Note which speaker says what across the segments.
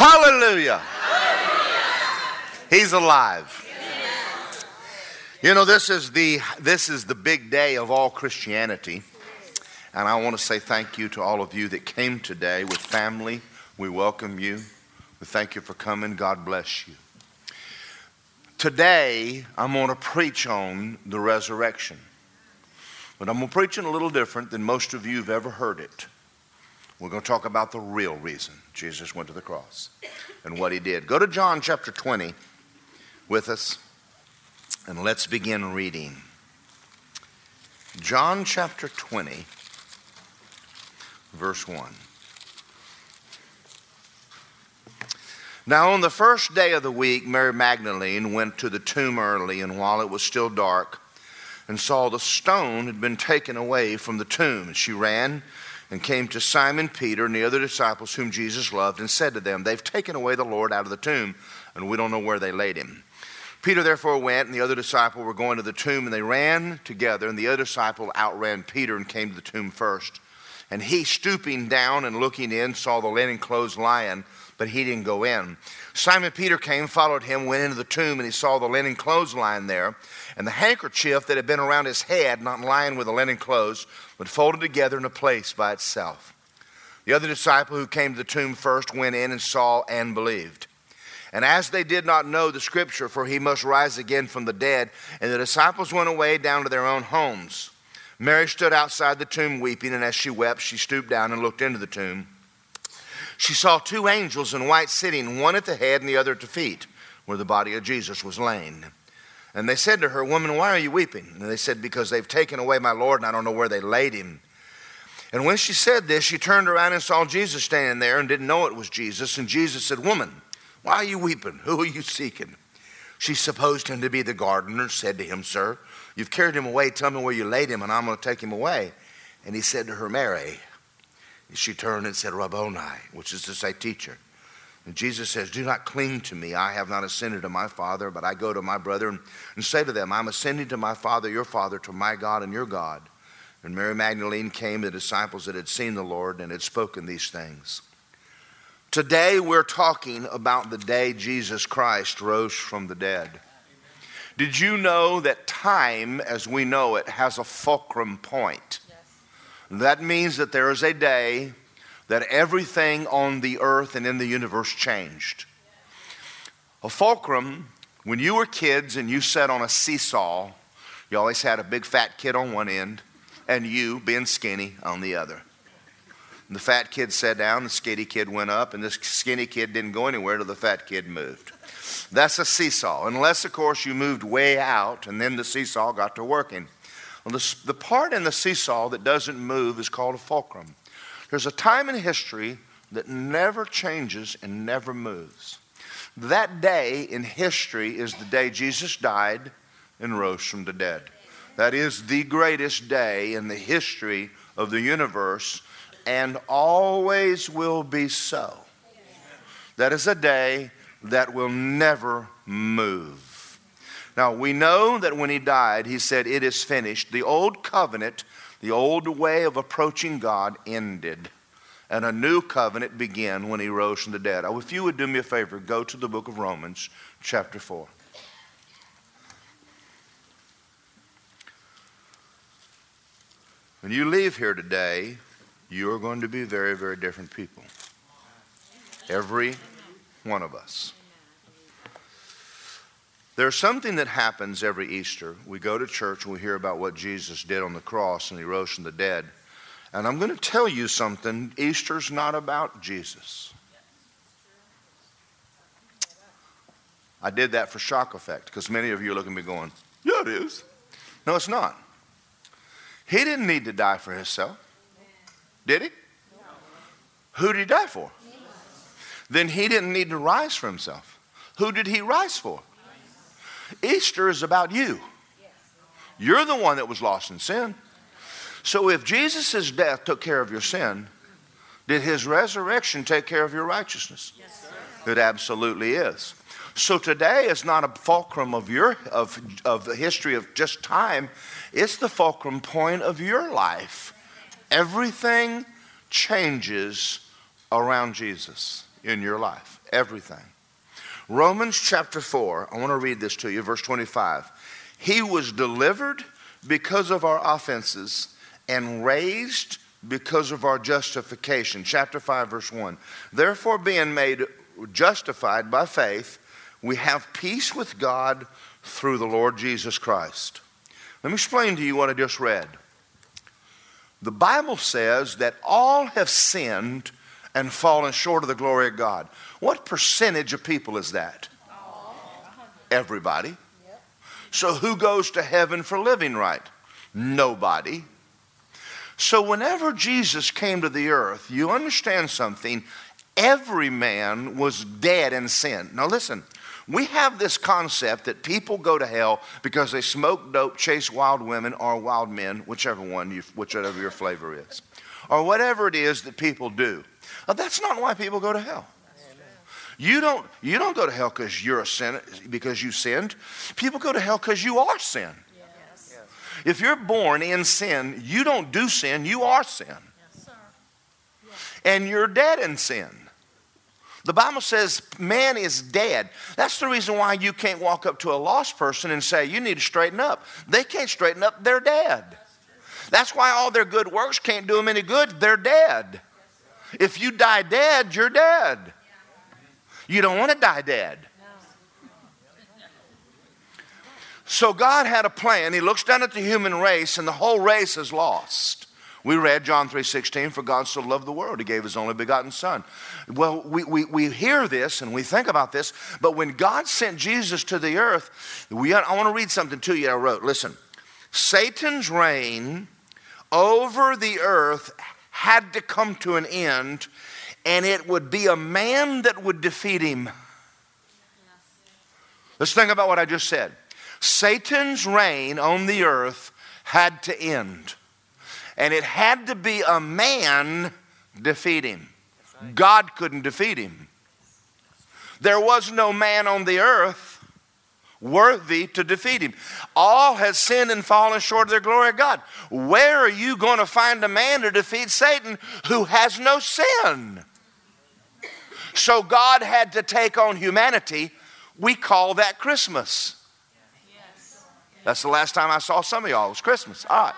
Speaker 1: Hallelujah. He's alive. You know, this is the this is the big day of all Christianity. And I want to say thank you to all of you that came today with family. We welcome you. We thank you for coming. God bless you. Today, I'm going to preach on the resurrection. But I'm going to preach it a little different than most of you have ever heard it. We're going to talk about the real reason Jesus went to the cross and what he did. Go to John chapter 20 with us and let's begin reading. John chapter 20, verse 1. Now, on the first day of the week, Mary Magdalene went to the tomb early, and while it was still dark, and saw the stone had been taken away from the tomb. And she ran and came to Simon Peter and the other disciples whom Jesus loved and said to them, They've taken away the Lord out of the tomb, and we don't know where they laid him. Peter therefore went, and the other disciple were going to the tomb, and they ran together, and the other disciple outran Peter and came to the tomb first. And he, stooping down and looking in, saw the linen clothes lying, but he didn't go in. Simon Peter came, followed him, went into the tomb, and he saw the linen clothes lying there, and the handkerchief that had been around his head, not lying with the linen clothes, but folded together in a place by itself. The other disciple who came to the tomb first went in and saw and believed. And as they did not know the scripture, for he must rise again from the dead, and the disciples went away down to their own homes. Mary stood outside the tomb weeping, and as she wept, she stooped down and looked into the tomb. She saw two angels in white sitting, one at the head and the other at the feet, where the body of Jesus was laying. And they said to her, Woman, why are you weeping? And they said, Because they've taken away my Lord, and I don't know where they laid him. And when she said this, she turned around and saw Jesus standing there and didn't know it was Jesus. And Jesus said, Woman, why are you weeping? Who are you seeking? She supposed him to be the gardener, said to him, Sir, you've carried him away. Tell me where you laid him, and I'm going to take him away. And he said to her, Mary. She turned and said, Rabboni, which is to say, teacher. And Jesus says, Do not cling to me. I have not ascended to my Father, but I go to my brother and say to them, I'm ascending to my Father, your Father, to my God and your God. And Mary Magdalene came, the disciples that had seen the Lord and had spoken these things. Today we're talking about the day Jesus Christ rose from the dead. Did you know that time, as we know it, has a fulcrum point? Yes. That means that there is a day that everything on the earth and in the universe changed. A fulcrum, when you were kids and you sat on a seesaw, you always had a big fat kid on one end and you, being skinny, on the other. And the fat kid sat down, the skinny kid went up, and this skinny kid didn't go anywhere till the fat kid moved. That's a seesaw, unless, of course, you moved way out and then the seesaw got to working. Well, the, the part in the seesaw that doesn't move is called a fulcrum. There's a time in history that never changes and never moves. That day in history is the day Jesus died and rose from the dead. That is the greatest day in the history of the universe and always will be so. That is a day that will never move. Now, we know that when he died, he said, It is finished. The old covenant the old way of approaching God ended, and a new covenant began when he rose from the dead. If you would do me a favor, go to the book of Romans, chapter 4. When you leave here today, you are going to be very, very different people. Every one of us. There's something that happens every Easter. We go to church and we hear about what Jesus did on the cross and he rose from the dead. And I'm going to tell you something Easter's not about Jesus. I did that for shock effect because many of you are looking at me going, Yeah, it is. No, it's not. He didn't need to die for himself. Did he? Who did he die for? Then he didn't need to rise for himself. Who did he rise for? Easter is about you. You're the one that was lost in sin. So if Jesus' death took care of your sin, did his resurrection take care of your righteousness? Yes, it absolutely is. So today is not a fulcrum of your of, of the history of just time. It's the fulcrum point of your life. Everything changes around Jesus. in your life. Everything. Romans chapter 4, I want to read this to you, verse 25. He was delivered because of our offenses and raised because of our justification. Chapter 5, verse 1. Therefore, being made justified by faith, we have peace with God through the Lord Jesus Christ. Let me explain to you what I just read. The Bible says that all have sinned and fallen short of the glory of God. What percentage of people is that? Everybody. So, who goes to heaven for living right? Nobody. So, whenever Jesus came to the earth, you understand something. Every man was dead in sin. Now, listen, we have this concept that people go to hell because they smoke dope, chase wild women, or wild men, whichever one, you, whichever your flavor is, or whatever it is that people do. Now, that's not why people go to hell. You don't, you don't go to hell because you're a sin, because you sinned. People go to hell because you are sin. Yes. If you're born in sin, you don't do sin, you are sin. Yes, yes. And you're dead in sin. The Bible says man is dead. That's the reason why you can't walk up to a lost person and say, You need to straighten up. They can't straighten up, they're dead. That's why all their good works can't do them any good. They're dead. If you die dead, you're dead. You don't want to die dead. So God had a plan. He looks down at the human race, and the whole race is lost. We read John 3:16, for God so loved the world, he gave his only begotten son. Well, we, we, we hear this and we think about this, but when God sent Jesus to the earth, we, I want to read something to you I wrote. Listen, Satan's reign over the earth had to come to an end and it would be a man that would defeat him. Let's think about what I just said. Satan's reign on the earth had to end, and it had to be a man defeat him. God couldn't defeat him. There was no man on the earth worthy to defeat him. All has sinned and fallen short of the glory of God. Where are you going to find a man to defeat Satan who has no sin? So God had to take on humanity. We call that Christmas. That's the last time I saw some of y'all. It was Christmas. All right.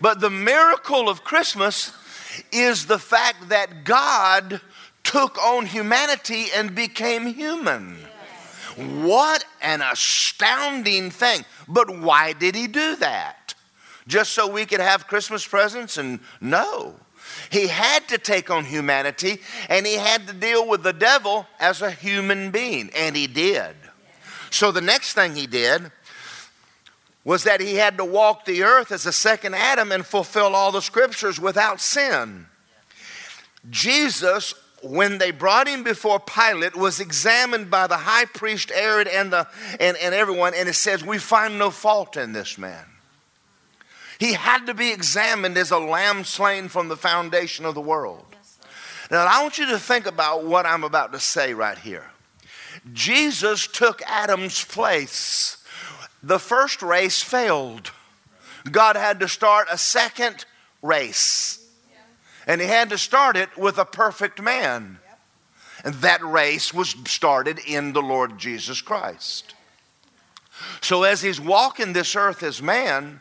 Speaker 1: But the miracle of Christmas is the fact that God took on humanity and became human. What an astounding thing. But why did he do that? Just so we could have Christmas presents? And no. He had to take on humanity and he had to deal with the devil as a human being, and he did. So the next thing he did was that he had to walk the earth as a second Adam and fulfill all the scriptures without sin. Jesus, when they brought him before Pilate, was examined by the high priest Herod and, the, and, and everyone, and it says, We find no fault in this man. He had to be examined as a lamb slain from the foundation of the world. now, I want you to think about what I'm about to say right here. Jesus took Adam's place. The first race failed. God had to start a second race. And he had to start it with a perfect man. And that race was started in the Lord Jesus Christ. So as he's walking this earth as man,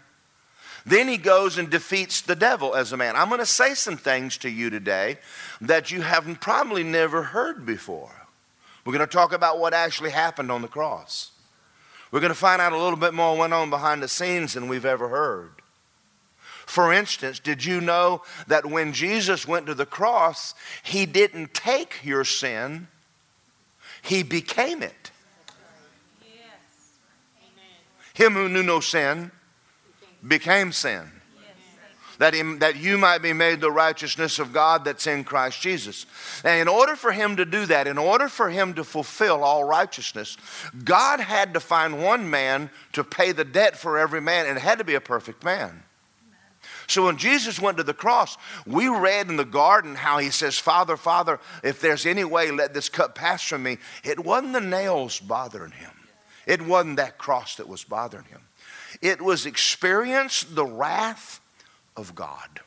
Speaker 1: then he goes and defeats the devil as a man. I'm going to say some things to you today that you haven't probably never heard before. We're going to talk about what actually happened on the cross. We're going to find out a little bit more went on behind the scenes than we've ever heard. For instance, did you know that when Jesus went to the cross, he didn't take your sin, he became it? Him who knew no sin became sin. That, he, that you might be made the righteousness of God that's in Christ Jesus. And in order for him to do that, in order for him to fulfill all righteousness, God had to find one man to pay the debt for every man, and it had to be a perfect man. So when Jesus went to the cross, we read in the garden how he says, Father, Father, if there's any way, let this cup pass from me. It wasn't the nails bothering him, it wasn't that cross that was bothering him. It was experience the wrath of God.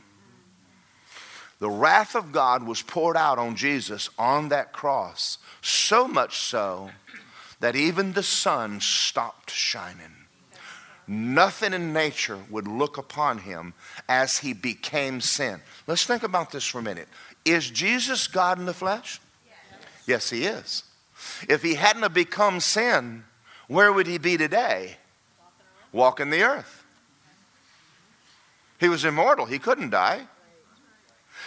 Speaker 1: The wrath of God was poured out on Jesus on that cross, so much so that even the sun stopped shining. Nothing in nature would look upon him as he became sin. Let's think about this for a minute. Is Jesus God in the flesh? Yes, yes he is. If he hadn't have become sin, where would he be today? Walking the earth. He was immortal, he couldn't die.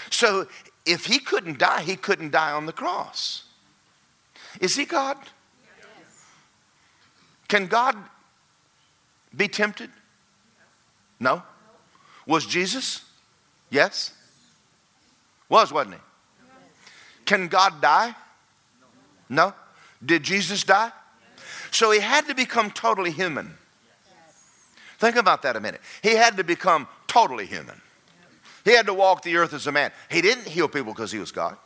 Speaker 1: So if he couldn't die, he couldn't die on the cross. Is he God? Can God be tempted? No. Was Jesus? Yes. Was, wasn't he? Can God die? No. Did Jesus die? So he had to become totally human. Think about that a minute. He had to become totally human. He had to walk the earth as a man. He didn't heal people because he was God.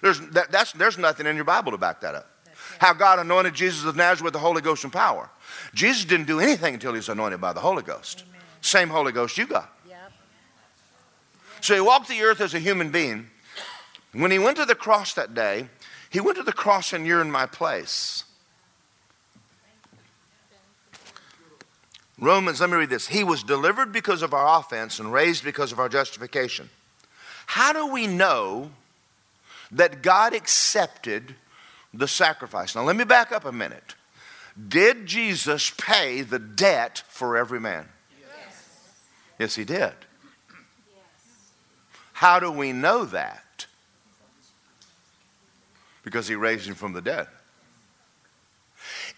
Speaker 1: There's, that, that's, there's nothing in your Bible to back that up. How God anointed Jesus of Nazareth with the Holy Ghost and power. Jesus didn't do anything until he was anointed by the Holy Ghost. Amen. Same Holy Ghost you got. Yep. So he walked the earth as a human being. When he went to the cross that day, he went to the cross and you're in my place. Romans, let me read this. He was delivered because of our offense and raised because of our justification. How do we know that God accepted the sacrifice? Now, let me back up a minute. Did Jesus pay the debt for every man? Yes, yes he did. How do we know that? Because he raised him from the dead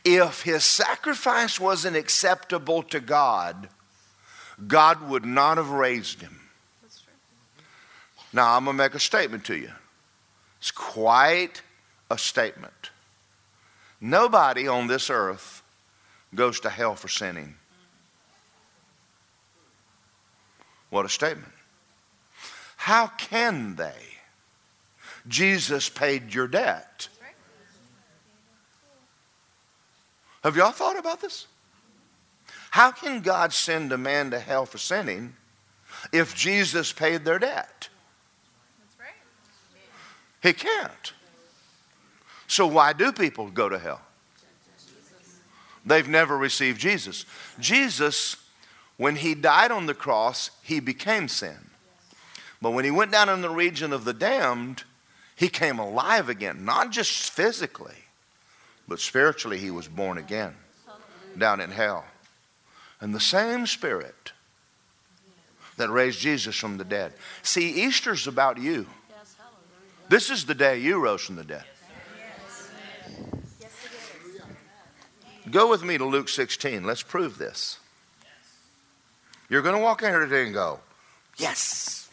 Speaker 1: if his sacrifice wasn't acceptable to God, God would not have raised him. Now, I'm going to make a statement to you. It's quite a statement. Nobody on this earth goes to hell for sinning. What a statement. How can they? Jesus paid your debt. Have y'all thought about this? How can God send a man to hell for sinning if Jesus paid their debt? He can't. So why do people go to hell? They've never received Jesus. Jesus, when he died on the cross, he became sin. But when he went down in the region of the damned, he came alive again, not just physically, but spiritually, he was born again down in hell. And the same spirit that raised Jesus from the dead. See, Easter's about you. This is the day you rose from the dead. Go with me to Luke 16. Let's prove this. You're going to walk in here today and go, Yes,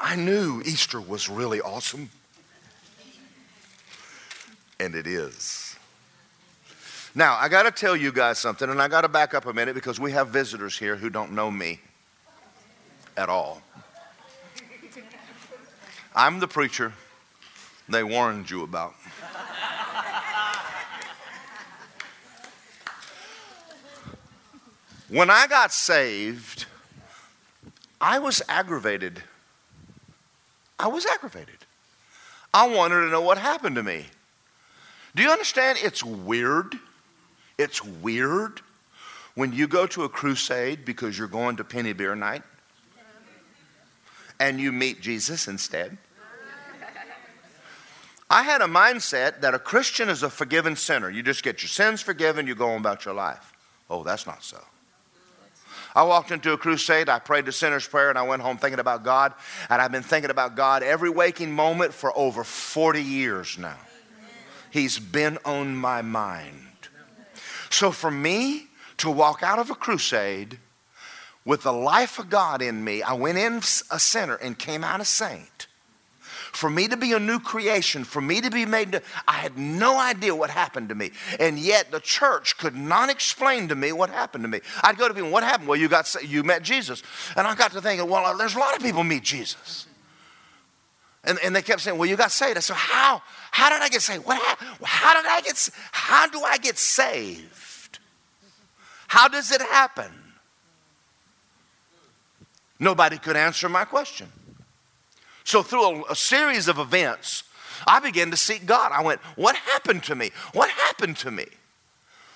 Speaker 1: I knew Easter was really awesome and it is. Now, I got to tell you guys something, and I got to back up a minute because we have visitors here who don't know me at all. I'm the preacher they warned you about. When I got saved, I was aggravated. I was aggravated. I wanted to know what happened to me. Do you understand? It's weird. It's weird when you go to a crusade because you're going to penny beer night and you meet Jesus instead. I had a mindset that a Christian is a forgiven sinner. You just get your sins forgiven, you go on about your life. Oh, that's not so. I walked into a crusade, I prayed the sinner's prayer, and I went home thinking about God. And I've been thinking about God every waking moment for over 40 years now. He's been on my mind. So for me to walk out of a crusade with the life of God in me, I went in a sinner and came out a saint. For me to be a new creation, for me to be made, to, I had no idea what happened to me. And yet the church could not explain to me what happened to me. I'd go to people, what happened? Well, you, got, you met Jesus. And I got to thinking, well, there's a lot of people meet Jesus. And, and they kept saying, Well, you got saved. I said, How? How did I get saved? What How did I get How do I get saved? How does it happen? Nobody could answer my question. So, through a, a, series of events, I began to seek God. I went, What happened to me? What happened to me?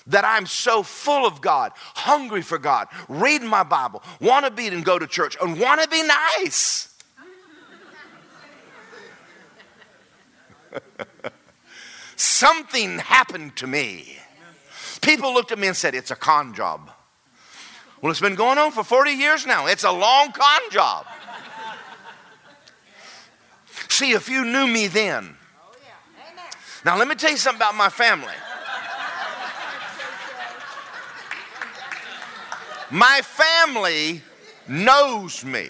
Speaker 1: That I'm so full of God, hungry for God, reading my Bible, want to be and go to church, and want to be nice. Something happened to me. People looked at me and said, It's a con job. Well, it's been going on for 40 years now. It's a long con job. See, if you knew me then. Now, let me tell you something about my family. My family knows me.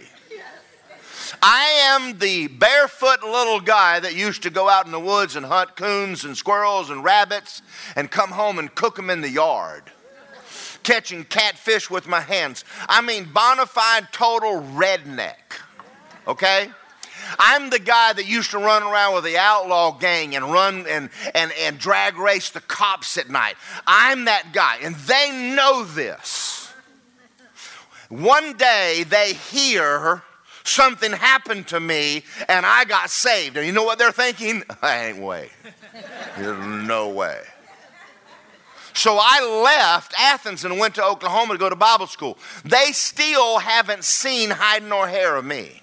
Speaker 1: I am the barefoot little guy that used to go out in the woods and hunt coons and squirrels and rabbits and come home and cook them in the yard catching catfish with my hands. I mean, bona fide total redneck. Okay? I'm the guy that used to run around with the outlaw gang and run and, and, and drag race the cops at night. I'm that guy, and they know this. One day they hear something happened to me and I got saved. And you know what they're thinking? I ain't way. There's no way. So I left Athens and went to Oklahoma to go to Bible school. They still haven't seen hide nor hair of me.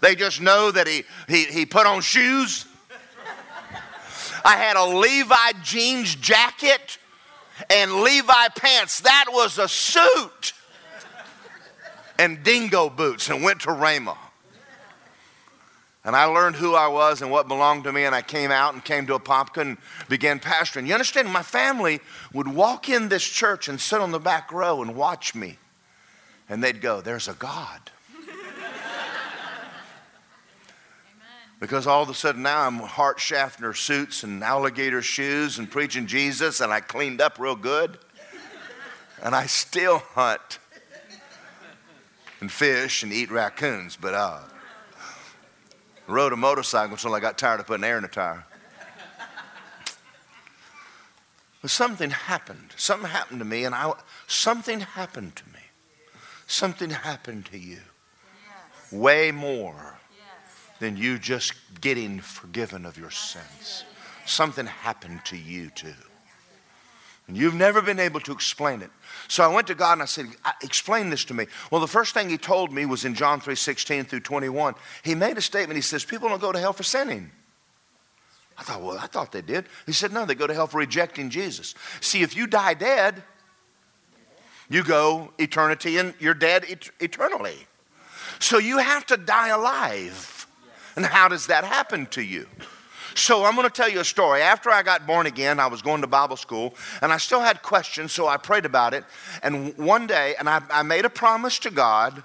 Speaker 1: They just know that he, he, he put on shoes. I had a Levi jeans jacket and Levi pants. That was a suit. And dingo boots and went to Rhema. And I learned who I was and what belonged to me, and I came out and came to a Apopka and began pastoring. You understand? My family would walk in this church and sit on the back row and watch me. And they'd go, There's a God. Because all of a sudden now I'm Hart Schaffner suits and alligator shoes and preaching Jesus, and I cleaned up real good. And I still hunt and fish and eat raccoons, but uh, rode a motorcycle until I got tired of putting air in the tire. But something happened. Something happened to me, and I, something happened to me. Something happened to you. Yes. Way more. Than you just getting forgiven of your sins. Something happened to you too. And you've never been able to explain it. So I went to God and I said, Explain this to me. Well, the first thing he told me was in John 3 16 through 21. He made a statement. He says, People don't go to hell for sinning. I thought, Well, I thought they did. He said, No, they go to hell for rejecting Jesus. See, if you die dead, you go eternity and you're dead et- eternally. So you have to die alive. And how does that happen to you? So I'm going to tell you a story. After I got born again, I was going to Bible school and I still had questions, so I prayed about it. And one day, and I, I made a promise to God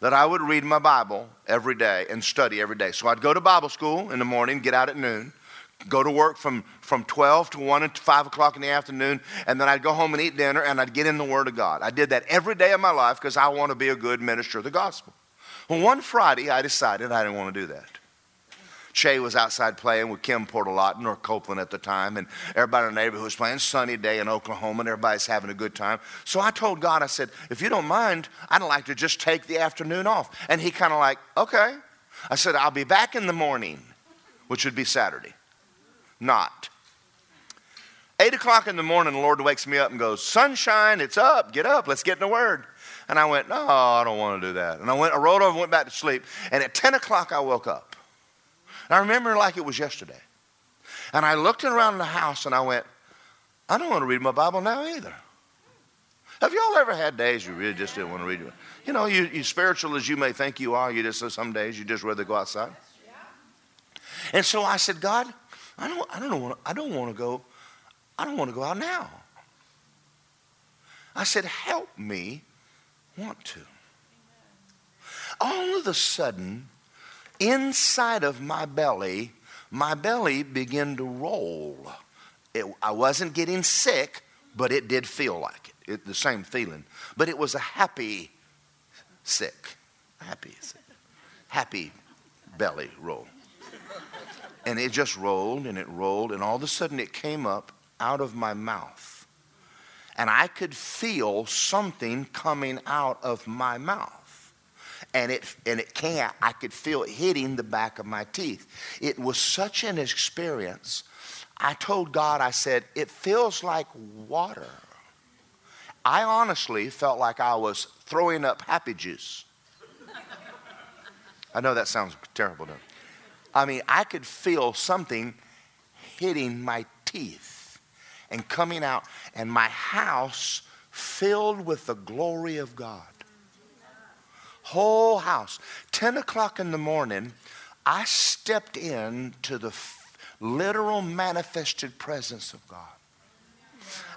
Speaker 1: that I would read my Bible every day and study every day. So I'd go to Bible school in the morning, get out at noon, go to work from, from 12 to 1 to 5 o'clock in the afternoon, and then I'd go home and eat dinner and I'd get in the Word of God. I did that every day of my life because I want to be a good minister of the gospel. Well, one Friday, I decided I didn't want to do that. Shay was outside playing with Kim Portalotta, North Copeland at the time, and everybody in the neighborhood was playing. Sunny day in Oklahoma, and everybody's having a good time. So I told God, I said, if you don't mind, I'd like to just take the afternoon off. And he kind of like, okay. I said, I'll be back in the morning, which would be Saturday. Not. Eight o'clock in the morning, the Lord wakes me up and goes, Sunshine, it's up, get up, let's get in the Word. And I went, No, I don't want to do that. And I went, I rolled over and went back to sleep. And at 10 o'clock, I woke up. I remember like it was yesterday. And I looked around the house and I went, I don't want to read my Bible now either. Have y'all ever had days you really just didn't want to read it? You know, you, you spiritual as you may think you are, you just some days you just rather go outside. And so I said, God, I don't, I don't want, I don't want to go, I don't want to go out now. I said, help me want to. All of a sudden, inside of my belly, my belly began to roll. It, I wasn't getting sick, but it did feel like it, it, the same feeling. But it was a happy sick, happy, happy belly roll. And it just rolled and it rolled, and all of a sudden it came up out of my mouth. And I could feel something coming out of my mouth. And it and it can't. I could feel it hitting the back of my teeth. It was such an experience. I told God, I said, it feels like water. I honestly felt like I was throwing up happy juice. I know that sounds terrible, do I mean, I could feel something hitting my teeth and coming out, and my house filled with the glory of God. Whole house. 10 o'clock in the morning, I stepped into the literal manifested presence of God.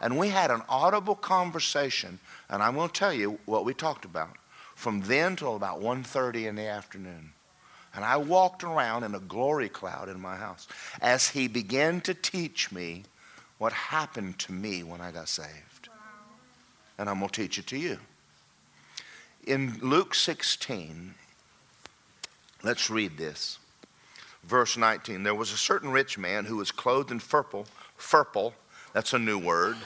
Speaker 1: And we had an audible conversation, and I'm going to tell you what we talked about from then till about 1.30 in the afternoon. And I walked around in a glory cloud in my house as he began to teach me what happened to me when I got saved. And I'm going to teach it to you. In Luke 16, let's read this. Verse 19 There was a certain rich man who was clothed in purple, purple, that's a new word.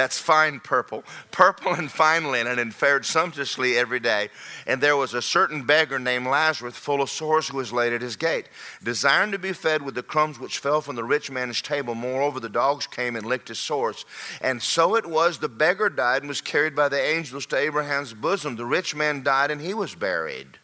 Speaker 1: That's fine purple, purple and fine linen, and fared sumptuously every day. And there was a certain beggar named Lazarus, full of sores, who was laid at his gate, desiring to be fed with the crumbs which fell from the rich man's table. Moreover, the dogs came and licked his sores. And so it was, the beggar died and was carried by the angels to Abraham's bosom. The rich man died and he was buried.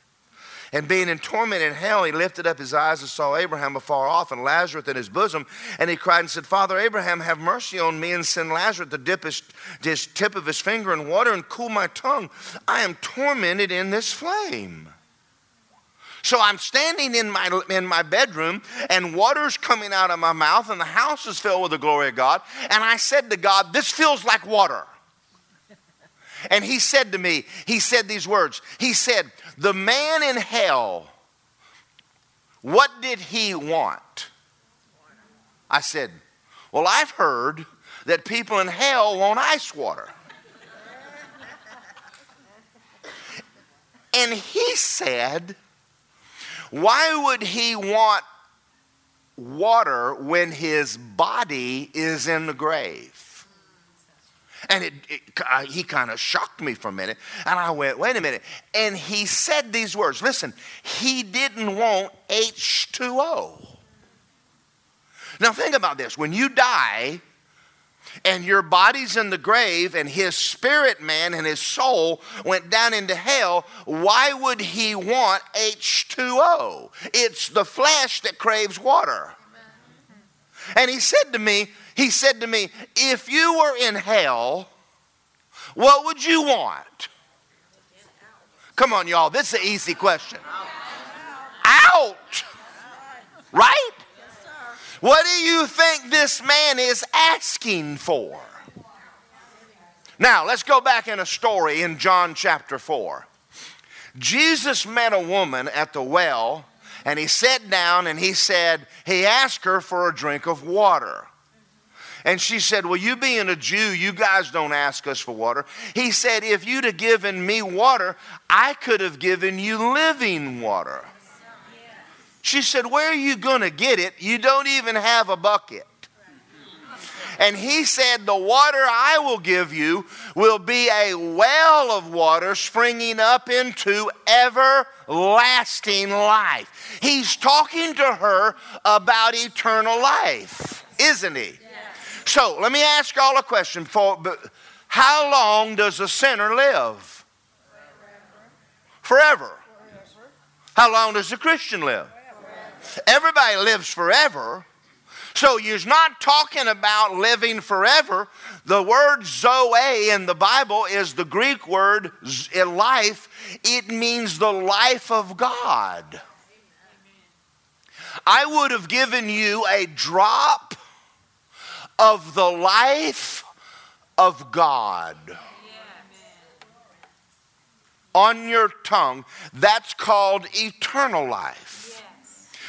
Speaker 1: And being in torment in hell, he lifted up his eyes and saw Abraham afar off and Lazarus in his bosom. And he cried and said, Father Abraham, have mercy on me and send Lazarus to dip his, his tip of his finger in water and cool my tongue. I am tormented in this flame. So I'm standing in my, in my bedroom, and water's coming out of my mouth, and the house is filled with the glory of God. And I said to God, This feels like water. And he said to me, He said these words. He said, the man in hell, what did he want? I said, Well, I've heard that people in hell want ice water. and he said, Why would he want water when his body is in the grave? And it, it uh, he kind of shocked me for a minute. And I went, wait a minute. And he said these words listen, he didn't want H2O. Now, think about this. When you die, and your body's in the grave, and his spirit man and his soul went down into hell, why would he want H2O? It's the flesh that craves water. And he said to me, he said to me, If you were in hell, what would you want? Come on, y'all. This is an easy question. Out. Right? What do you think this man is asking for? Now, let's go back in a story in John chapter 4. Jesus met a woman at the well, and he sat down and he said, he asked her for a drink of water. And she said, Well, you being a Jew, you guys don't ask us for water. He said, If you'd have given me water, I could have given you living water. She said, Where are you going to get it? You don't even have a bucket. And he said, The water I will give you will be a well of water springing up into everlasting life. He's talking to her about eternal life, isn't he? So let me ask y'all a question. For how long does a sinner live? Forever. How long does a Christian live? Everybody lives forever. So you're not talking about living forever. The word zoe in the Bible is the Greek word life. It means the life of God. I would have given you a drop of the life of God on your tongue. That's called eternal life.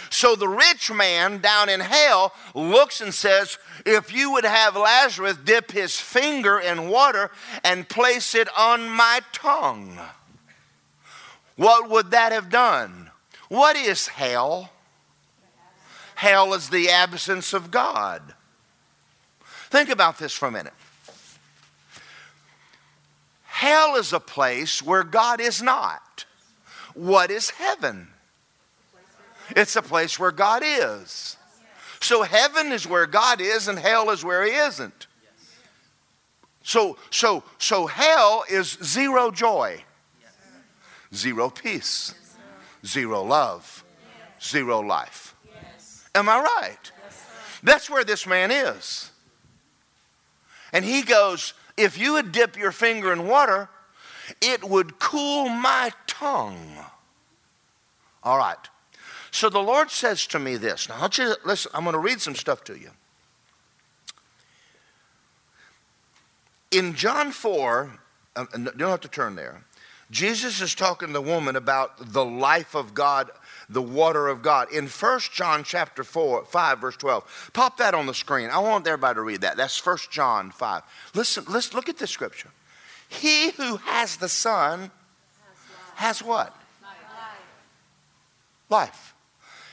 Speaker 1: So the rich man down in hell looks and says, If you would have Lazarus dip his finger in water and place it on my tongue, what would that have done? What is hell? Hell is the absence of God. Think about this for a minute. Hell is a place where God is not. What is heaven? It's a place where God is. So heaven is where God is and hell is where he isn't. So so so hell is zero joy. Zero peace. Zero love. Zero life. Am I right? That's where this man is. And he goes, If you would dip your finger in water, it would cool my tongue. All right. So the Lord says to me this. Now, you listen. I'm going to read some stuff to you. In John 4, uh, you don't have to turn there. Jesus is talking to the woman about the life of God, the water of God. In 1 John chapter 4, 5, verse 12. Pop that on the screen. I want everybody to read that. That's 1 John 5. Listen, let's look at this scripture. He who has the Son has what? Life.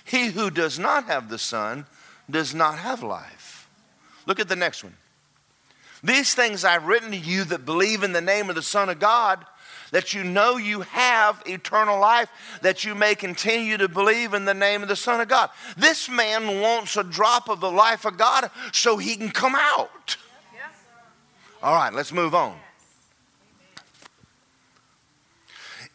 Speaker 1: He who does not have the Son does not have life. Look at the next one. These things I've written to you that believe in the name of the Son of God, that you know you have eternal life, that you may continue to believe in the name of the Son of God. This man wants a drop of the life of God so he can come out. All right, let's move on.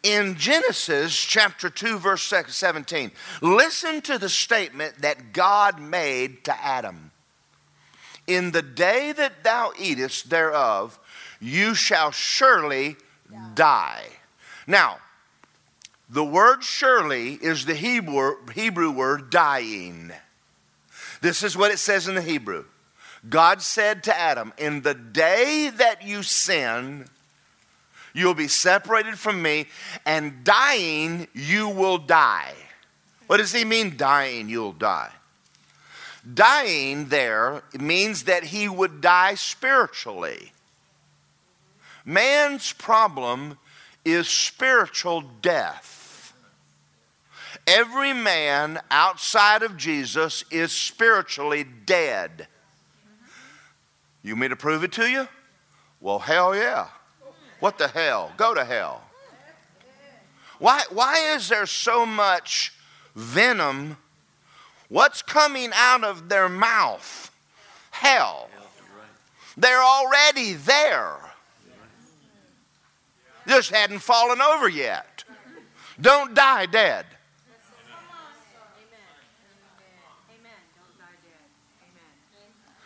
Speaker 1: in Genesis chapter 2, verse 17, listen to the statement that God made to Adam In the day that thou eatest thereof, you shall surely die. Now, the word surely is the Hebrew, Hebrew word dying. This is what it says in the Hebrew. God said to Adam, In the day that you sin, You'll be separated from me, and dying, you will die. What does he mean, dying, you'll die? Dying there means that he would die spiritually. Man's problem is spiritual death. Every man outside of Jesus is spiritually dead. You mean to prove it to you? Well, hell yeah. What the hell? Go to hell. Why, why is there so much venom? What's coming out of their mouth? Hell. They're already there. Just hadn't fallen over yet. Don't die dead.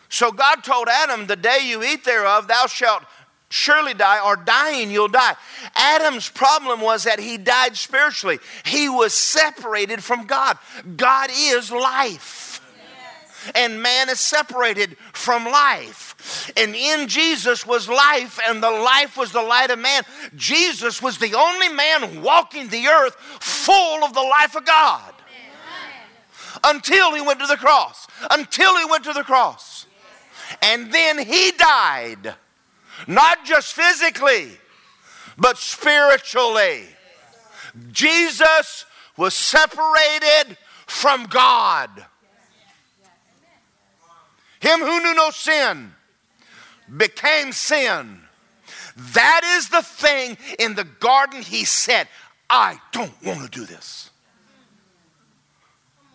Speaker 1: So God told Adam, The day you eat thereof, thou shalt surely die, or dying, you'll die. Adam's problem was that he died spiritually, he was separated from God. God is life, and man is separated from life. And in Jesus was life, and the life was the light of man. Jesus was the only man walking the earth full of the life of God until he went to the cross. Until he went to the cross. And then he died not just physically, but spiritually. Jesus was separated from God. Him who knew no sin became sin. That is the thing in the garden he said, I don't want to do this.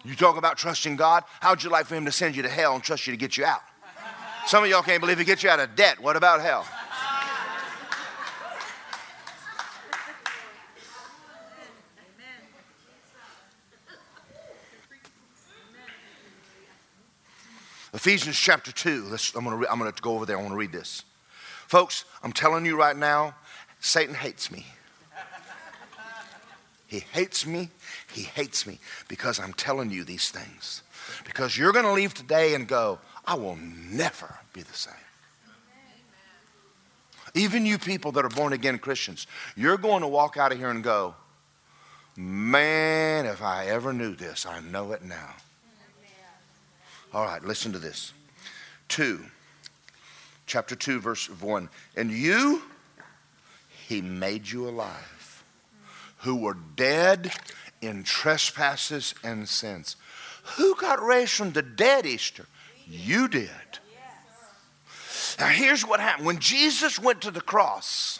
Speaker 1: You talk about trusting God. How'd you like for him to send you to hell and trust you to get you out? Some of y'all can't believe he gets you out of debt. What about hell? Ephesians chapter 2. Let's, I'm going to I'm going to go over there. I want to read this. Folks, I'm telling you right now, Satan hates me. He hates me. He hates me because I'm telling you these things. Because you're going to leave today and go, I will never be the same. Even you people that are born again Christians, you're going to walk out of here and go, man, if I ever knew this, I know it now. All right, listen to this. 2, chapter 2, verse 1. And you, he made you alive, who were dead in trespasses and sins. Who got raised from the dead Easter? You did. Now, here's what happened. When Jesus went to the cross,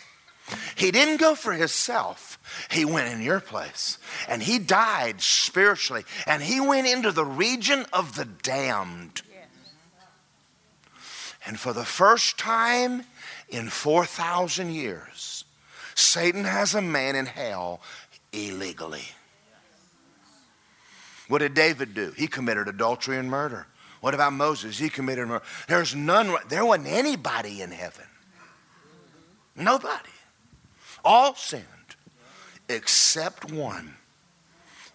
Speaker 1: He didn't go for himself. He went in your place. And he died spiritually. And he went into the region of the damned. And for the first time in 4,000 years, Satan has a man in hell illegally. What did David do? He committed adultery and murder. What about Moses? He committed murder. There's none, there wasn't anybody in heaven. Nobody. All sinned except one.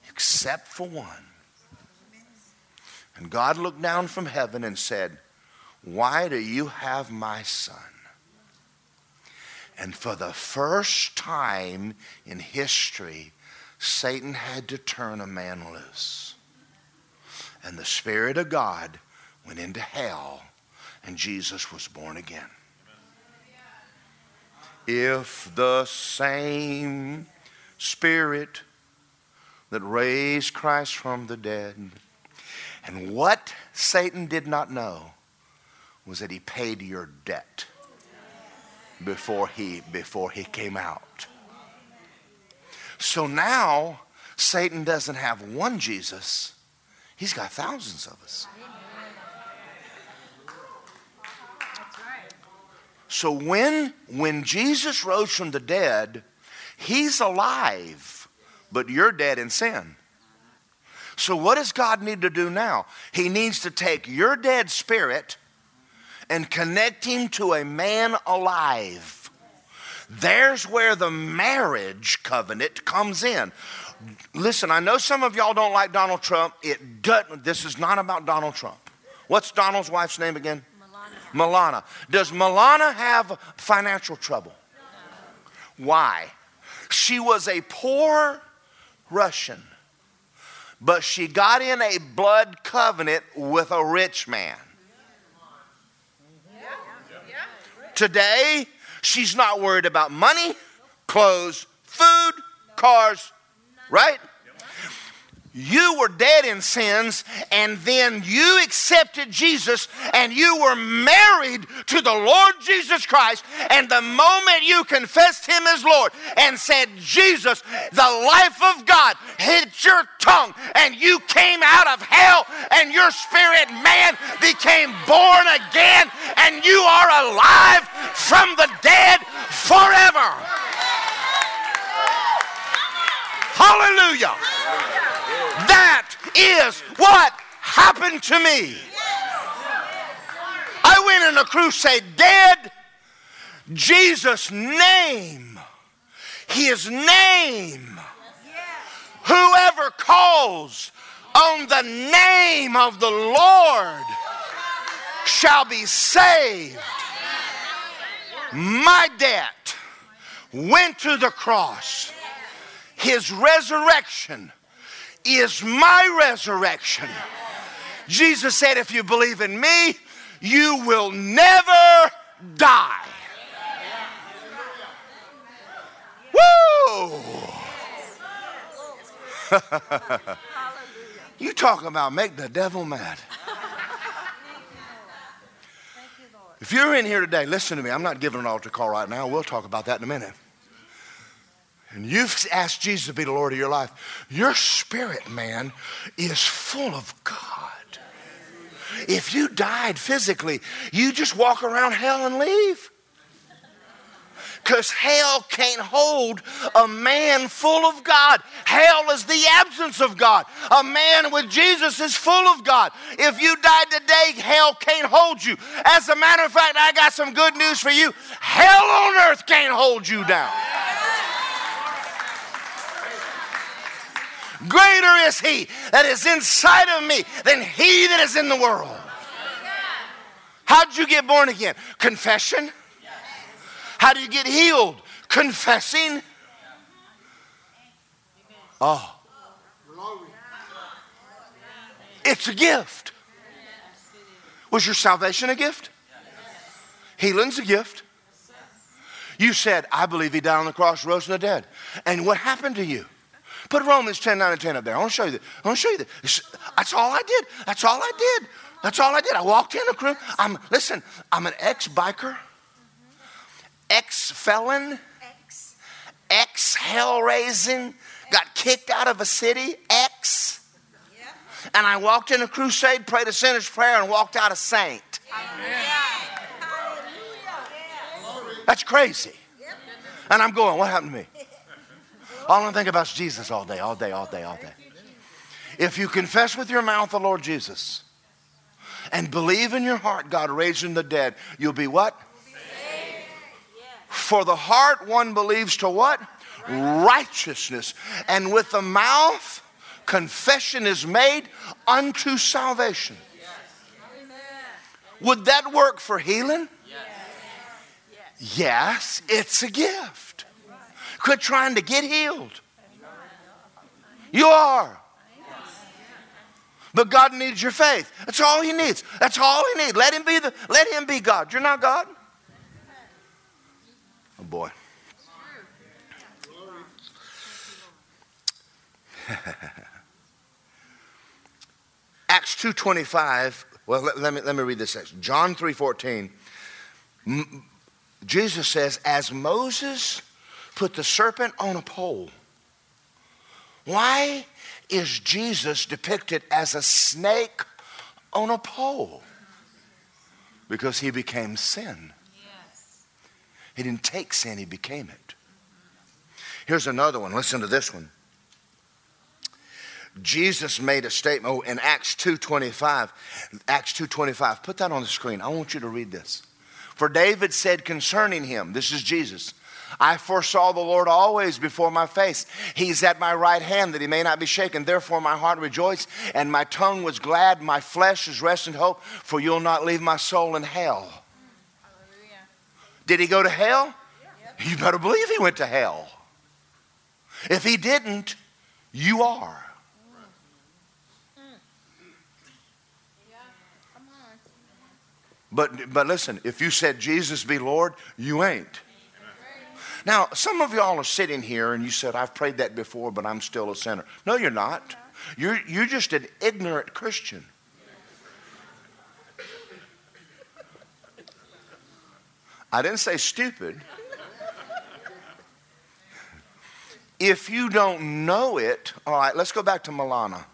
Speaker 1: Except for one. And God looked down from heaven and said, Why do you have my son? And for the first time in history, Satan had to turn a man loose. And the Spirit of God went into hell, and Jesus was born again. If the same Spirit that raised Christ from the dead, and what Satan did not know was that he paid your debt before he before he came out. So now Satan doesn't have one Jesus. He's got thousands of us. So when when Jesus rose from the dead, he's alive, but you're dead in sin. So what does God need to do now? He needs to take your dead spirit and connect him to a man alive. There's where the marriage covenant comes in. Listen, I know some of y'all don't like Donald Trump. It doesn't, this is not about Donald Trump. What's Donald's wife's name again? Melania. Does Milana have financial trouble? Why? She was a poor Russian, but she got in a blood covenant with a rich man. Today, she's not worried about money, clothes, food, cars, right? You were dead in sins, and then you accepted Jesus, and you were married to the Lord Jesus Christ. And the moment you confessed Him as Lord and said, Jesus, the life of God hit your tongue, and you came out of hell, and your spirit man became born again, and you are alive from the dead forever. Hallelujah. Is what happened to me. I went in a crusade dead. Jesus' name, his name, whoever calls on the name of the Lord shall be saved. My debt went to the cross. His resurrection is my resurrection. Jesus said, If you believe in me, you will never die. Woo! you talking about make the devil mad. If you're in here today, listen to me. I'm not giving an altar call right now. We'll talk about that in a minute and you've asked Jesus to be the Lord of your life, your spirit, man, is full of God. If you died physically, you just walk around hell and leave. Because hell can't hold a man full of God. Hell is the absence of God. A man with Jesus is full of God. If you died today, hell can't hold you. As a matter of fact, I got some good news for you. Hell on earth can't hold you down. Greater is he that is inside of me than he that is in the world. How did you get born again? Confession. How do you get healed? Confessing. Oh. It's a gift. Was your salvation a gift? Healing's a gift. You said, I believe he died on the cross, rose from the dead. And what happened to you? Put Romans 10, 9, and 10 up there. I want to show you that. I want to show you that. That's all I did. That's all I did. That's all I did. I walked in a room. I'm listen, I'm an ex-biker, ex-felon, ex hell raising, got kicked out of a city, ex. And I walked in a crusade, prayed a sinner's prayer, and walked out a saint. That's crazy. And I'm going, what happened to me? All I think about is Jesus all day, all day, all day, all day. If you confess with your mouth the Lord Jesus and believe in your heart God raised from the dead, you'll be what? For the heart one believes to what? Righteousness. And with the mouth, confession is made unto salvation. Would that work for healing? Yes, it's a gift. Quit trying to get healed. You are. But God needs your faith. That's all He needs. That's all He needs. Let Him be the. Let Him be God. You're not God. Oh boy. Acts 2.25, well, let, let, me, let me read this section. John 3.14, M- Jesus says, as Moses put the serpent on a pole, why is Jesus depicted as a snake on a pole? Because he became sin. He didn't take sin, he became it. Here's another one. Listen to this one. Jesus made a statement oh, in Acts 2:25. Acts 2:25. Put that on the screen. I want you to read this. For David said concerning him, this is Jesus. I foresaw the Lord always before my face. He's at my right hand that he may not be shaken. Therefore, my heart rejoiced and my tongue was glad. My flesh is rest and hope, for you'll not leave my soul in hell. Hallelujah. Did he go to hell? Yep. You better believe he went to hell. If he didn't, you are. Mm. Mm. But, but listen, if you said Jesus be Lord, you ain't. Now, some of y'all are sitting here and you said, I've prayed that before, but I'm still a sinner. No, you're not. You're, you're just an ignorant Christian. I didn't say stupid. If you don't know it, all right, let's go back to Milana.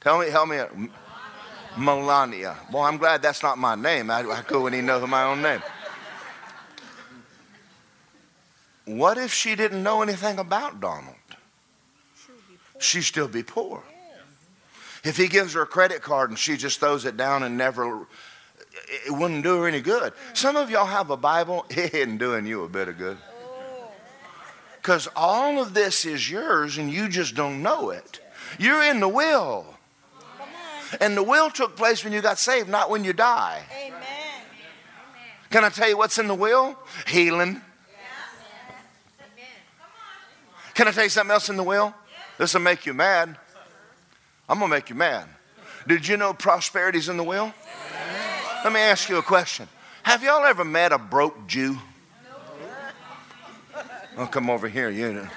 Speaker 1: Tell me, help me. Melania. Well, I'm glad that's not my name. I, I couldn't even know my own name. What if she didn't know anything about Donald? She'd still be poor. If he gives her a credit card and she just throws it down and never, it wouldn't do her any good. Some of y'all have a Bible, it isn't doing you a bit of good. Because all of this is yours and you just don't know it. You're in the will. And the will took place when you got saved, not when you die. Amen. Can I tell you what's in the will? Healing. Can I tell you something else in the will? This will make you mad. I'm going to make you mad. Did you know prosperity's in the will? Let me ask you a question. Have y'all ever met a broke Jew? Oh, come over here, you know.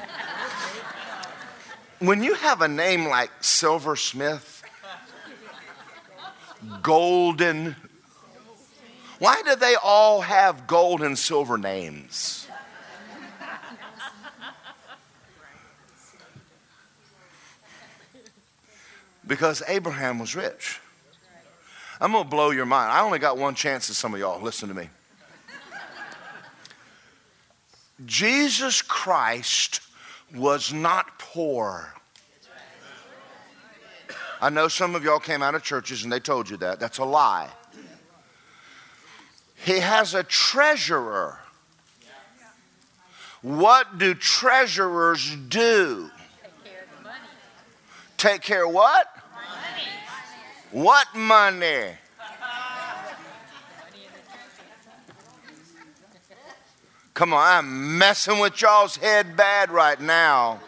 Speaker 1: When you have a name like Silversmith, golden. Why do they all have gold and silver names? Because Abraham was rich. I'm going to blow your mind. I only got one chance to some of y'all. Listen to me. Jesus Christ was not poor. I know some of y'all came out of churches and they told you that. That's a lie. He has a treasurer. What do treasurers do? Take care of the money. Take care of what? What money? Come on, I'm messing with y'all's head bad right now.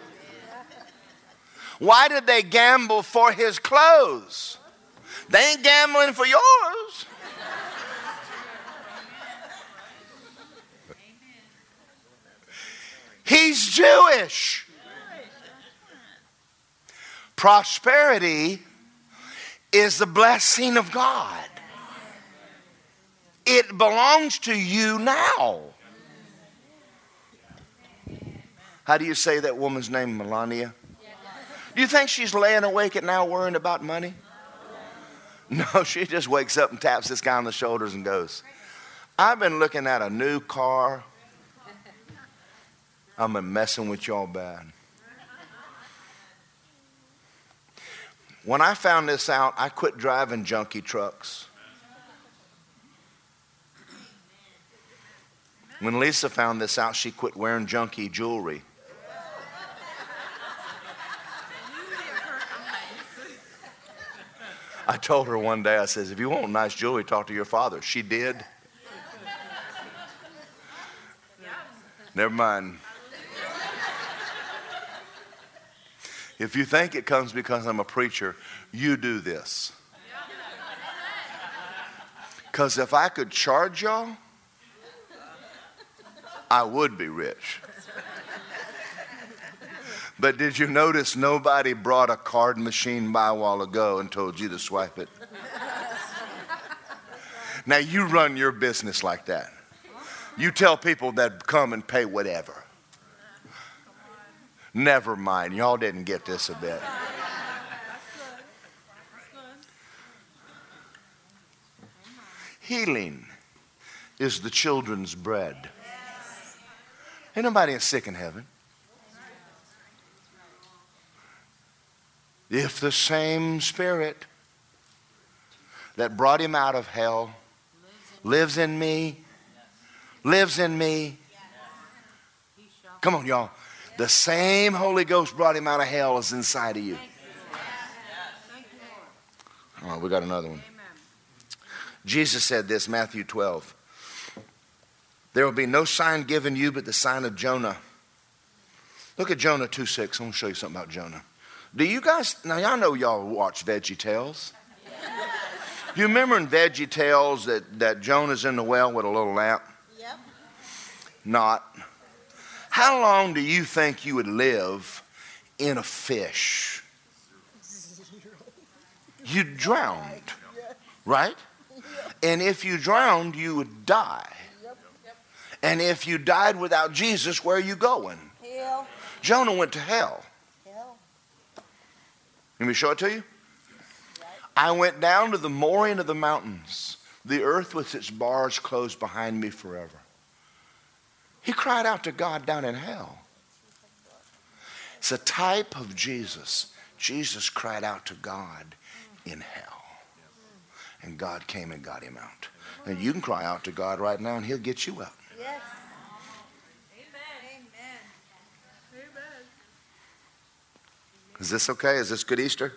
Speaker 1: Why did they gamble for his clothes? They ain't gambling for yours. He's Jewish. Prosperity is the blessing of God. It belongs to you now. How do you say that woman's name, Melania? Do you think she's laying awake at now worrying about money? No, she just wakes up and taps this guy on the shoulders and goes, I've been looking at a new car. I've been messing with y'all bad. When I found this out, I quit driving junky trucks. When Lisa found this out, she quit wearing junky jewelry. I told her one day, I says, if you want nice jewelry, talk to your father. She did. Never mind. If you think it comes because I'm a preacher, you do this. Because if I could charge y'all, I would be rich. But did you notice nobody brought a card machine by a while ago and told you to swipe it? Now you run your business like that. You tell people that come and pay whatever. Never mind. Y'all didn't get this a bit. Healing is the children's bread. Ain't nobody sick in heaven. If the same spirit that brought him out of hell lives in me, lives in me. Come on, y'all. The same Holy Ghost brought him out of hell is inside of you. All right, we got another one. Jesus said this, Matthew 12. There will be no sign given you but the sign of Jonah. Look at Jonah 2 6. I'm going to show you something about Jonah. Do you guys, now y'all know y'all watch Veggie Tales. You remember in Veggie Tales that, that Jonah's in the well with a little lamp? Yep. Not. How long do you think you would live in a fish? You drowned, right? And if you drowned, you would die. And if you died without Jesus, where are you going? Hell. Jonah went to hell. Hell. Let me show it to you. I went down to the mooring of the mountains, the earth with its bars closed behind me forever. He cried out to God down in hell. It's a type of Jesus. Jesus cried out to God in hell. And God came and got him out. And you can cry out to God right now and he'll get you out. Yes. Amen. Amen. Is this okay? Is this good Easter?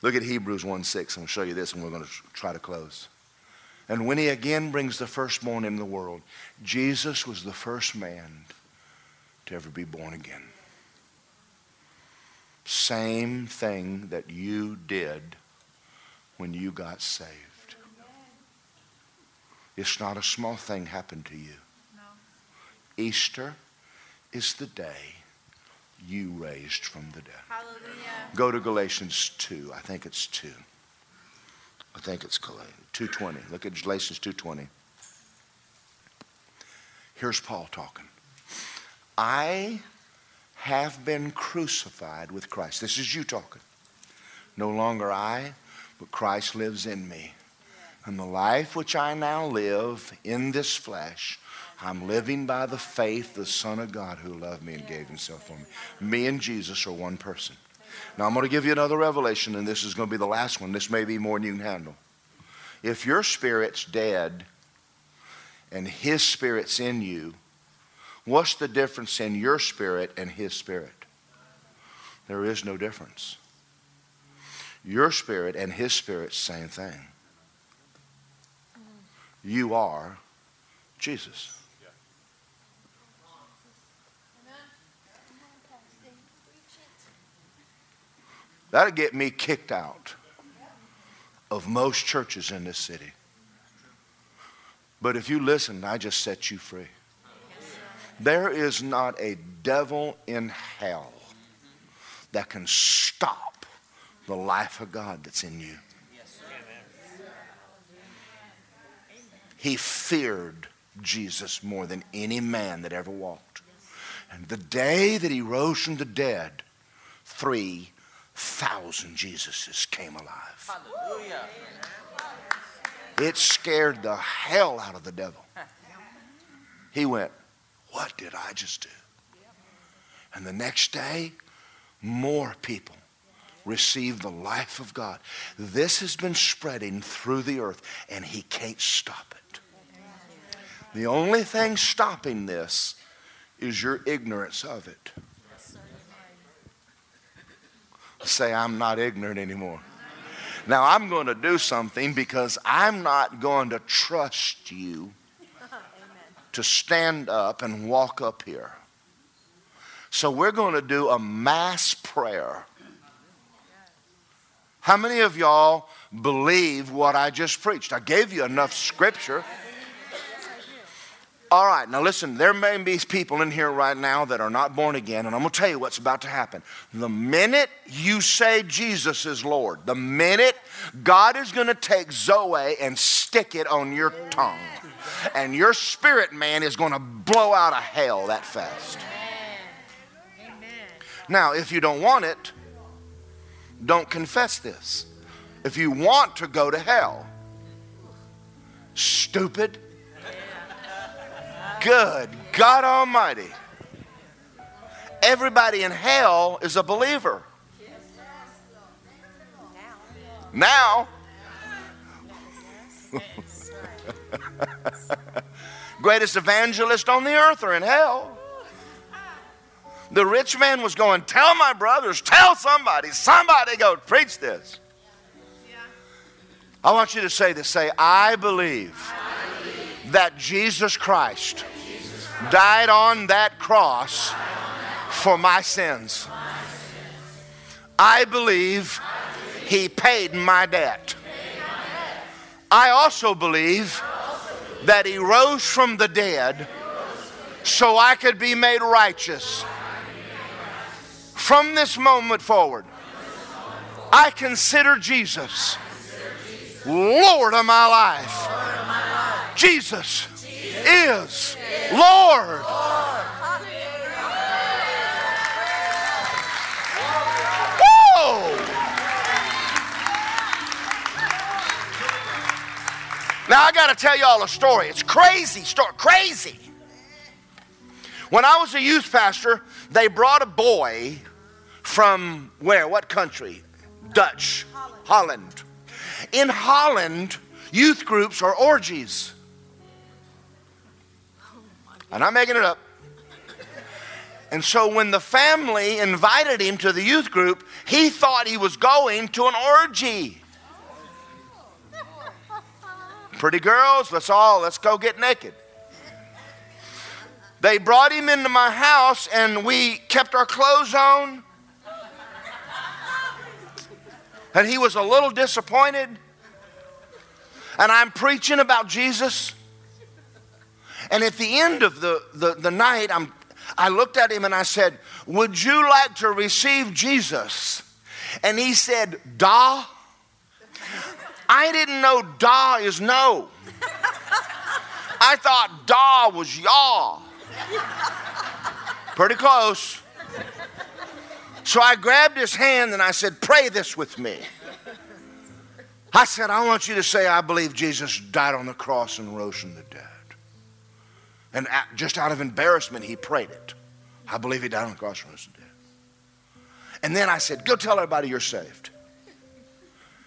Speaker 1: Look at Hebrews 1 6. I'm going to show you this and we're going to try to close. And when he again brings the firstborn in the world, Jesus was the first man to ever be born again. Same thing that you did when you got saved. It's not a small thing happened to you. No. Easter is the day you raised from the dead. Hallelujah. Go to Galatians 2. I think it's 2. I think it's 220. Look at Galatians 220. Here's Paul talking. I have been crucified with Christ. This is you talking. No longer I, but Christ lives in me. And the life which I now live in this flesh, I'm living by the faith the Son of God who loved me and gave himself for me. Me and Jesus are one person. Now I'm going to give you another revelation, and this is going to be the last one. This may be more than you can handle. If your spirit's dead and his spirit's in you, what's the difference in your spirit and his spirit? There is no difference. Your spirit and his spirit, same thing. You are Jesus. That'll get me kicked out of most churches in this city. But if you listen, I just set you free. There is not a devil in hell that can stop the life of God that's in you. He feared Jesus more than any man that ever walked. And the day that he rose from the dead, 3,000 Jesuses came alive. Hallelujah. It scared the hell out of the devil. He went, What did I just do? And the next day, more people received the life of God. This has been spreading through the earth, and He can't stop it. The only thing stopping this is your ignorance of it. Say, I'm not ignorant anymore. Now, I'm going to do something because I'm not going to trust you to stand up and walk up here. So, we're going to do a mass prayer. How many of y'all believe what I just preached? I gave you enough scripture. All right, now listen, there may be people in here right now that are not born again, and I'm going to tell you what's about to happen. The minute you say Jesus is Lord, the minute God is going to take Zoe and stick it on your tongue, and your spirit man is going to blow out of hell that fast. Now, if you don't want it, don't confess this. If you want to go to hell, stupid, Good God Almighty. Everybody in hell is a believer. Now, greatest evangelist on the earth are in hell. The rich man was going, Tell my brothers, tell somebody, somebody go preach this. I want you to say this say, I believe, I believe. that Jesus Christ died on that cross for my sins. I believe he paid my debt. I also believe that he rose from the dead so I could be made righteous. From this moment forward, I consider Jesus Lord of my life. Jesus is Lord. Now I got to tell y'all a story. It's crazy story, crazy. When I was a youth pastor, they brought a boy from where? What country? Dutch, Holland. Holland. In Holland, youth groups are orgies. I'm not making it up. And so when the family invited him to the youth group, he thought he was going to an orgy. Pretty girls, let's all let's go get naked. They brought him into my house and we kept our clothes on. And he was a little disappointed. And I'm preaching about Jesus. And at the end of the, the, the night, I'm, I looked at him and I said, Would you like to receive Jesus? And he said, Da. I didn't know da is no. I thought da was yaw. Pretty close. So I grabbed his hand and I said, Pray this with me. I said, I want you to say, I believe Jesus died on the cross and rose from the dead. And just out of embarrassment, he prayed it. I believe he died on the cross for us. And then I said, Go tell everybody you're saved.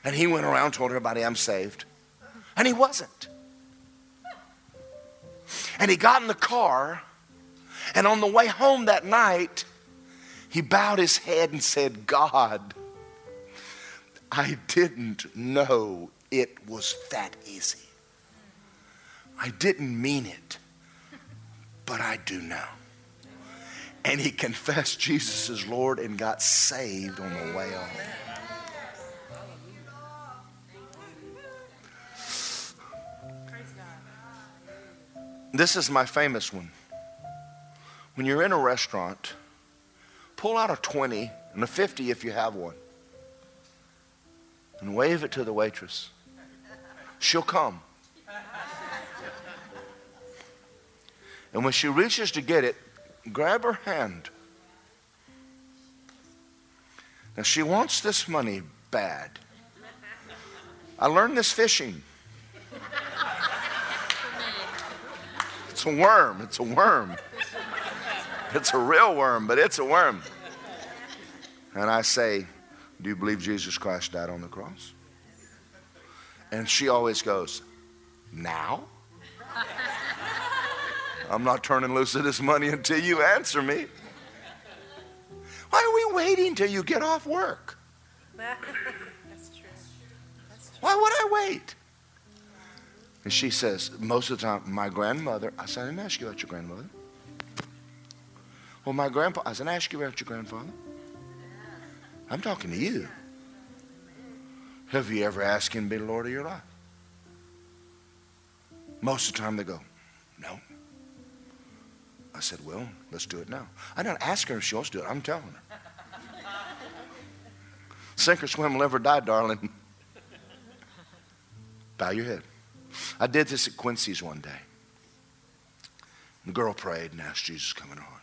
Speaker 1: And he went around, told everybody I'm saved. And he wasn't. And he got in the car, and on the way home that night, he bowed his head and said, God, I didn't know it was that easy. I didn't mean it but I do now. And he confessed Jesus as Lord and got saved on the way home. This is my famous one. When you're in a restaurant, pull out a 20 and a 50 if you have one and wave it to the waitress. She'll come. And when she reaches to get it, grab her hand. Now, she wants this money bad. I learned this fishing. It's a worm. It's a worm. It's a real worm, but it's a worm. And I say, Do you believe Jesus Christ died on the cross? And she always goes, Now? I'm not turning loose of this money until you answer me. Why are we waiting till you get off work? That's true. That's true. Why would I wait? And she says, most of the time, my grandmother, I said, I didn't ask you about your grandmother. Well, my grandpa, I said, I ask you about your grandfather. I'm talking to you. Have you ever asked him to be the Lord of your life? Most of the time they go, no. I said, well, let's do it now. I don't ask her if she wants to do it. I'm telling her. Sink or swim, live or die, darling. Bow your head. I did this at Quincy's one day. The girl prayed and asked Jesus to come in her heart.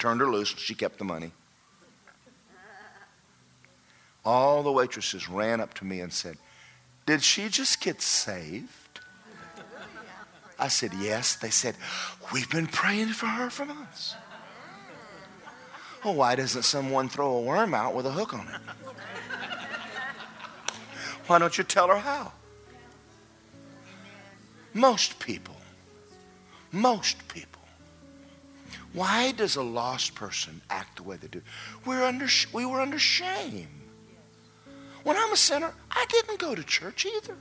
Speaker 1: Turned her loose. She kept the money. All the waitresses ran up to me and said, Did she just get saved? I said, Yes. They said, We've been praying for her for months. Well, why doesn't someone throw a worm out with a hook on it? Why don't you tell her how? Most people, most people. Why does a lost person act the way they do? We're under, we were under shame. When I'm a sinner, I didn't go to church either.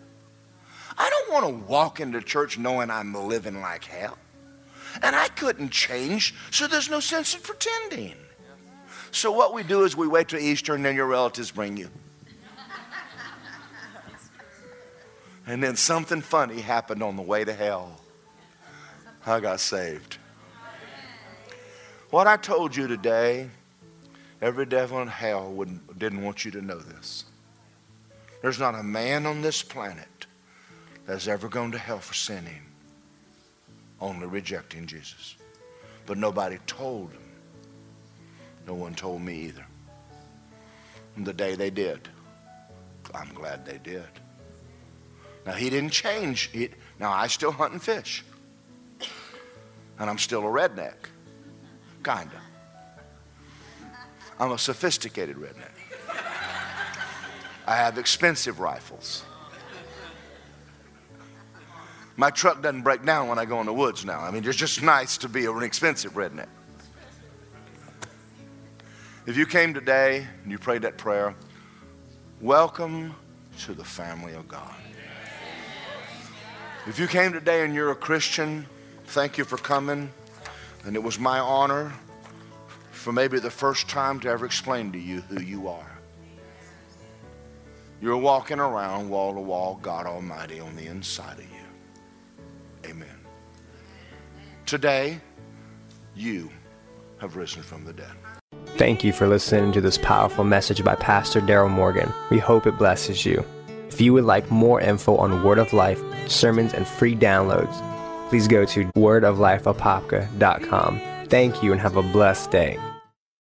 Speaker 1: I don't want to walk into church knowing I'm living like hell. And I couldn't change, so there's no sense in pretending. So what we do is we wait till Easter and then your relatives bring you. And then something funny happened on the way to hell. I got saved. What I told you today, every devil in hell didn't want you to know this. There's not a man on this planet that's ever gone to hell for sinning, only rejecting Jesus. But nobody told him. No one told me either. And the day they did, I'm glad they did. Now, he didn't change. He, now, I still hunt and fish. And I'm still a redneck. Kind of. I'm a sophisticated redneck. I have expensive rifles. My truck doesn't break down when I go in the woods now. I mean, it's just nice to be an expensive redneck. If you came today and you prayed that prayer, welcome to the family of God. If you came today and you're a Christian, thank you for coming. And it was my honor for maybe the first time to ever explain to you who you are. You're walking around wall to wall, God Almighty on the inside of you. Amen. Today, you have risen from the dead.
Speaker 2: Thank you for listening to this powerful message by Pastor Daryl Morgan. We hope it blesses you. If you would like more info on Word of Life, sermons, and free downloads, please go to wordoflifeapopka.com. Thank you and have a blessed day.